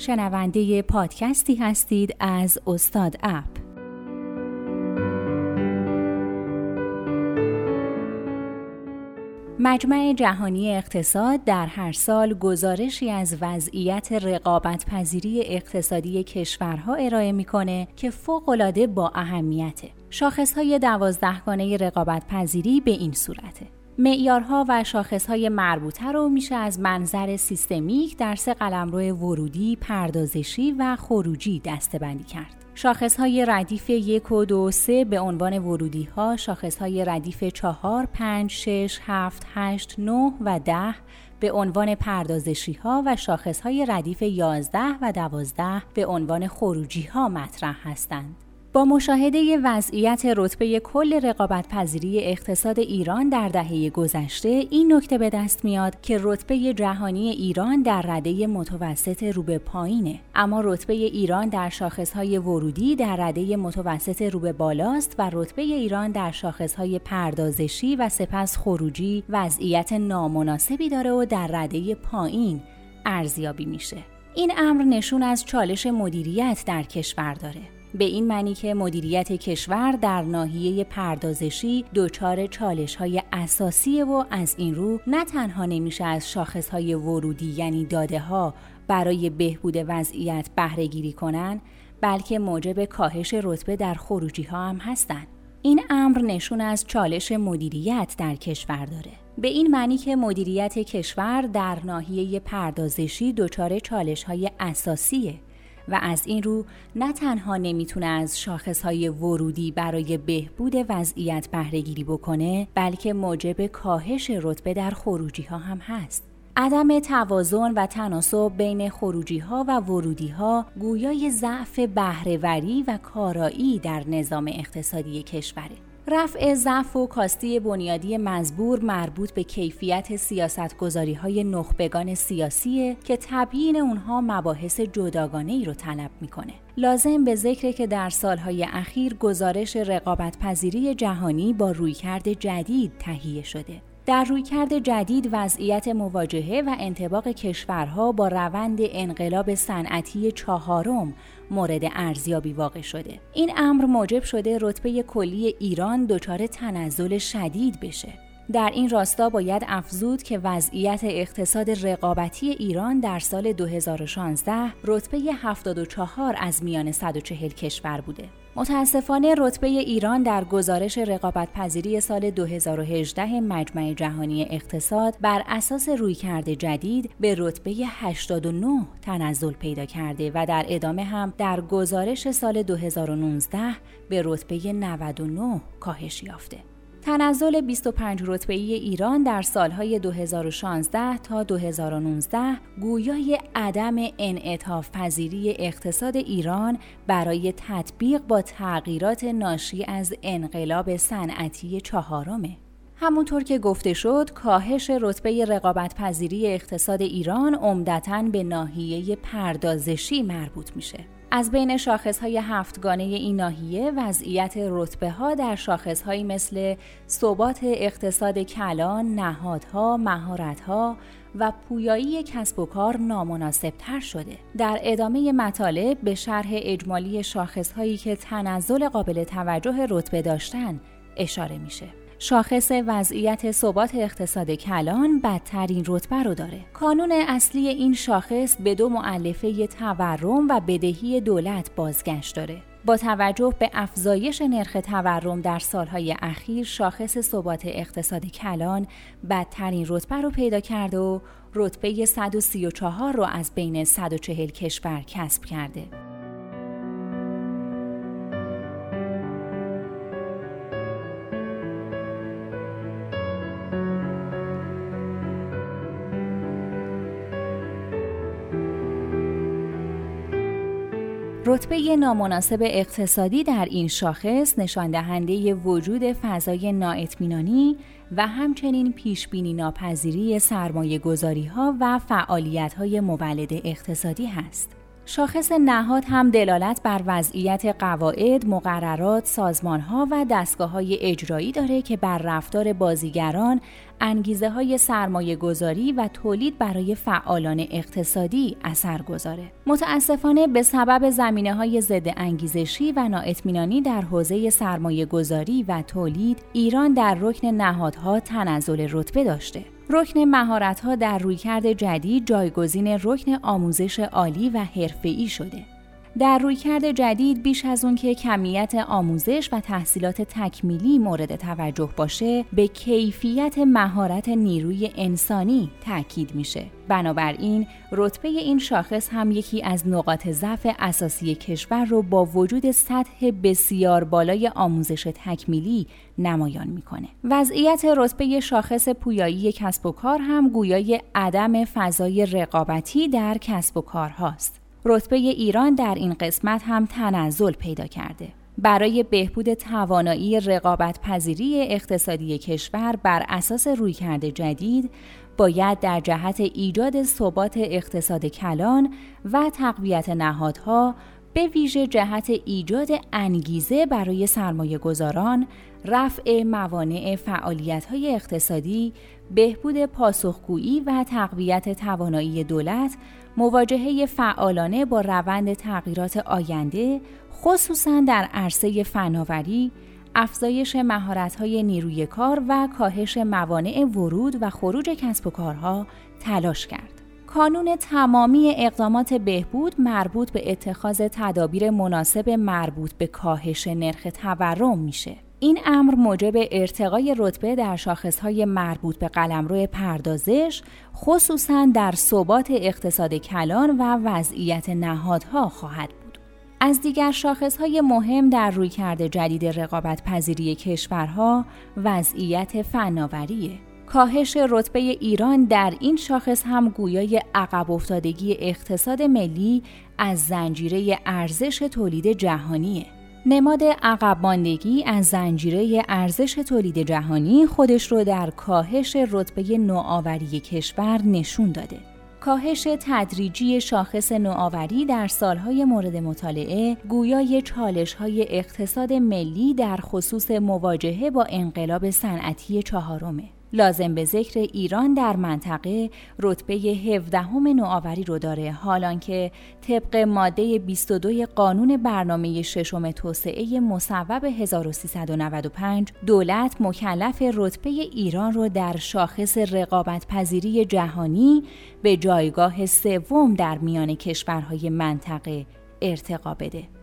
شنونده پادکستی هستید از استاد اپ مجمع جهانی اقتصاد در هر سال گزارشی از وضعیت رقابت پذیری اقتصادی کشورها ارائه می‌کنه که فوقالعاده با اهمیته. شاخصهای دوازدهگانه رقابت پذیری به این صورته. معیارها و شاخصهای مربوطه رو میشه از منظر سیستمیک در سه قلمرو ورودی، پردازشی و خروجی دستبندی کرد. شاخصهای ردیف یک و دو سه به عنوان ورودی ها، شاخصهای ردیف چهار، پنج، شش، هفت، هشت، نه و ده به عنوان پردازشی ها و شاخصهای ردیف یازده و دوازده به عنوان خروجی ها مطرح هستند. با مشاهده وضعیت رتبه کل رقابت پذیری اقتصاد ایران در دهه گذشته این نکته به دست میاد که رتبه جهانی ایران در رده متوسط رو به پایینه. اما رتبه ایران در شاخصهای ورودی در رده متوسط رو به بالاست و رتبه ایران در شاخصهای پردازشی و سپس خروجی وضعیت نامناسبی داره و در رده پایین ارزیابی میشه. این امر نشون از چالش مدیریت در کشور داره. به این معنی که مدیریت کشور در ناحیه پردازشی دچار چالش های اساسی و از این رو نه تنها نمیشه از شاخص های ورودی یعنی داده ها برای بهبود وضعیت بهره گیری کنن بلکه موجب کاهش رتبه در خروجی ها هم هستند. این امر نشون از چالش مدیریت در کشور داره. به این معنی که مدیریت کشور در ناحیه پردازشی دچار چالش های اساسیه و از این رو نه تنها نمی‌تونه از شاخصهای ورودی برای بهبود وضعیت بهرهگیری بکنه بلکه موجب کاهش رتبه در خروجی ها هم هست. عدم توازن و تناسب بین خروجی ها و ورودی ها گویای ضعف بهرهوری و کارایی در نظام اقتصادی کشوره. رفع ضعف و کاستی بنیادی مزبور مربوط به کیفیت سیاستگذاری های نخبگان سیاسیه که تبیین اونها مباحث جداگانه ای رو طلب می‌کنه. لازم به ذکر که در سالهای اخیر گزارش رقابت پذیری جهانی با رویکرد جدید تهیه شده. در رویکرد جدید وضعیت مواجهه و انتباق کشورها با روند انقلاب صنعتی چهارم مورد ارزیابی واقع شده این امر موجب شده رتبه کلی ایران دچار تنزل شدید بشه در این راستا باید افزود که وضعیت اقتصاد رقابتی ایران در سال 2016 رتبه 74 از میان 140 کشور بوده. متاسفانه رتبه ایران در گزارش رقابت پذیری سال 2018 مجمع جهانی اقتصاد بر اساس رویکرد جدید به رتبه 89 تنزل پیدا کرده و در ادامه هم در گزارش سال 2019 به رتبه 99 کاهش یافته. تنزل 25 رتبه ایران در سالهای 2016 تا 2019 گویای عدم انعطاف پذیری اقتصاد ایران برای تطبیق با تغییرات ناشی از انقلاب صنعتی چهارمه. همونطور که گفته شد کاهش رتبه رقابت پذیری اقتصاد ایران عمدتا به ناحیه پردازشی مربوط میشه. از بین شاخصهای هفتگانه این ناحیه وضعیت رتبه ها در شاخصهایی مثل ثبات اقتصاد کلان، نهادها، مهارتها و پویایی کسب و کار نامناسب تر شده. در ادامه مطالب به شرح اجمالی شاخصهایی که تنزل قابل توجه رتبه داشتن اشاره میشه. شاخص وضعیت ثبات اقتصاد کلان بدترین رتبه رو داره. کانون اصلی این شاخص به دو معلفه تورم و بدهی دولت بازگشت داره. با توجه به افزایش نرخ تورم در سالهای اخیر شاخص ثبات اقتصاد کلان بدترین رتبه رو پیدا کرده و رتبه 134 رو از بین 140 کشور کسب کرده. رتبه نامناسب اقتصادی در این شاخص نشان دهنده وجود فضای نااطمینانی و همچنین پیش بینی ناپذیری سرمایه گذاری و فعالیت های مولد اقتصادی هست. شاخص نهاد هم دلالت بر وضعیت قواعد، مقررات، سازمانها و دستگاه های اجرایی داره که بر رفتار بازیگران، انگیزه های سرمایه گذاری و تولید برای فعالان اقتصادی اثر گذاره. متاسفانه به سبب زمینه های ضد انگیزشی و نااطمینانی در حوزه سرمایه گذاری و تولید، ایران در رکن نهادها تنزل رتبه داشته. رکن مهارت‌ها در رویکرد جدید جایگزین رکن آموزش عالی و حرفه‌ای شده. در رویکرد جدید بیش از اون که کمیت آموزش و تحصیلات تکمیلی مورد توجه باشه به کیفیت مهارت نیروی انسانی تاکید میشه. بنابراین رتبه این شاخص هم یکی از نقاط ضعف اساسی کشور رو با وجود سطح بسیار بالای آموزش تکمیلی نمایان می‌کنه. وضعیت رتبه شاخص پویایی کسب و کار هم گویای عدم فضای رقابتی در کسب و کار هاست. رتبه ایران در این قسمت هم تنزل پیدا کرده. برای بهبود توانایی رقابت پذیری اقتصادی کشور بر اساس رویکرد جدید باید در جهت ایجاد ثبات اقتصاد کلان و تقویت نهادها به ویژه جهت ایجاد انگیزه برای سرمایه گذاران، رفع موانع فعالیت های اقتصادی، بهبود پاسخگویی و تقویت توانایی دولت مواجهه فعالانه با روند تغییرات آینده خصوصا در عرصه فناوری، افزایش مهارت‌های نیروی کار و کاهش موانع ورود و خروج کسب و کارها تلاش کرد. کانون تمامی اقدامات بهبود مربوط به اتخاذ تدابیر مناسب مربوط به کاهش نرخ تورم میشه. این امر موجب ارتقای رتبه در شاخصهای مربوط به قلمرو پردازش خصوصا در ثبات اقتصاد کلان و وضعیت نهادها خواهد بود. از دیگر شاخصهای مهم در رویکرد جدید رقابت پذیری کشورها وضعیت فناوریه. کاهش رتبه ایران در این شاخص هم گویای عقب افتادگی اقتصاد ملی از زنجیره ارزش تولید جهانیه. نماد عقب ماندگی از زنجیره ارزش تولید جهانی خودش رو در کاهش رتبه نوآوری کشور نشون داده. کاهش تدریجی شاخص نوآوری در سالهای مورد مطالعه گویای چالش‌های اقتصاد ملی در خصوص مواجهه با انقلاب صنعتی چهارمه. لازم به ذکر ایران در منطقه رتبه 17 نوآوری رو داره حالان که طبق ماده 22 قانون برنامه ششم توسعه مصوب 1395 دولت مکلف رتبه ایران رو در شاخص رقابت پذیری جهانی به جایگاه سوم در میان کشورهای منطقه ارتقا بده.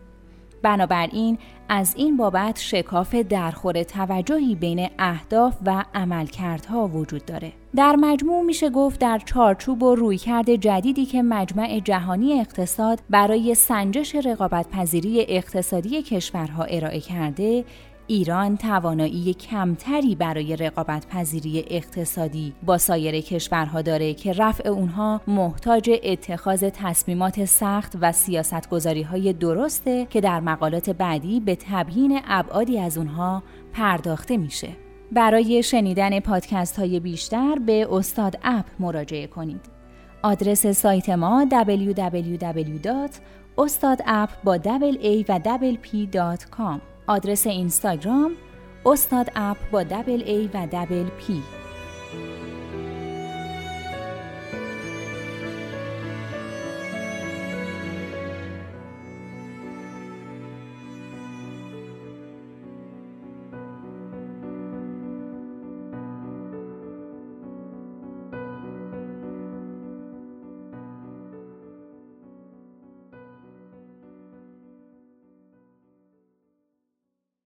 بنابراین از این بابت شکاف درخور توجهی بین اهداف و عملکردها وجود داره. در مجموع میشه گفت در چارچوب و رویکرد جدیدی که مجمع جهانی اقتصاد برای سنجش رقابت پذیری اقتصادی کشورها ارائه کرده، ایران توانایی کمتری برای رقابت پذیری اقتصادی با سایر کشورها داره که رفع اونها محتاج اتخاذ تصمیمات سخت و سیاستگذاری های درسته که در مقالات بعدی به تبیین ابعادی از اونها پرداخته میشه. برای شنیدن پادکست های بیشتر به استاد اپ مراجعه کنید. آدرس سایت ما www.ustadapp با a و آدرس اینستاگرام استاد اپ با دبل ای و دبل پی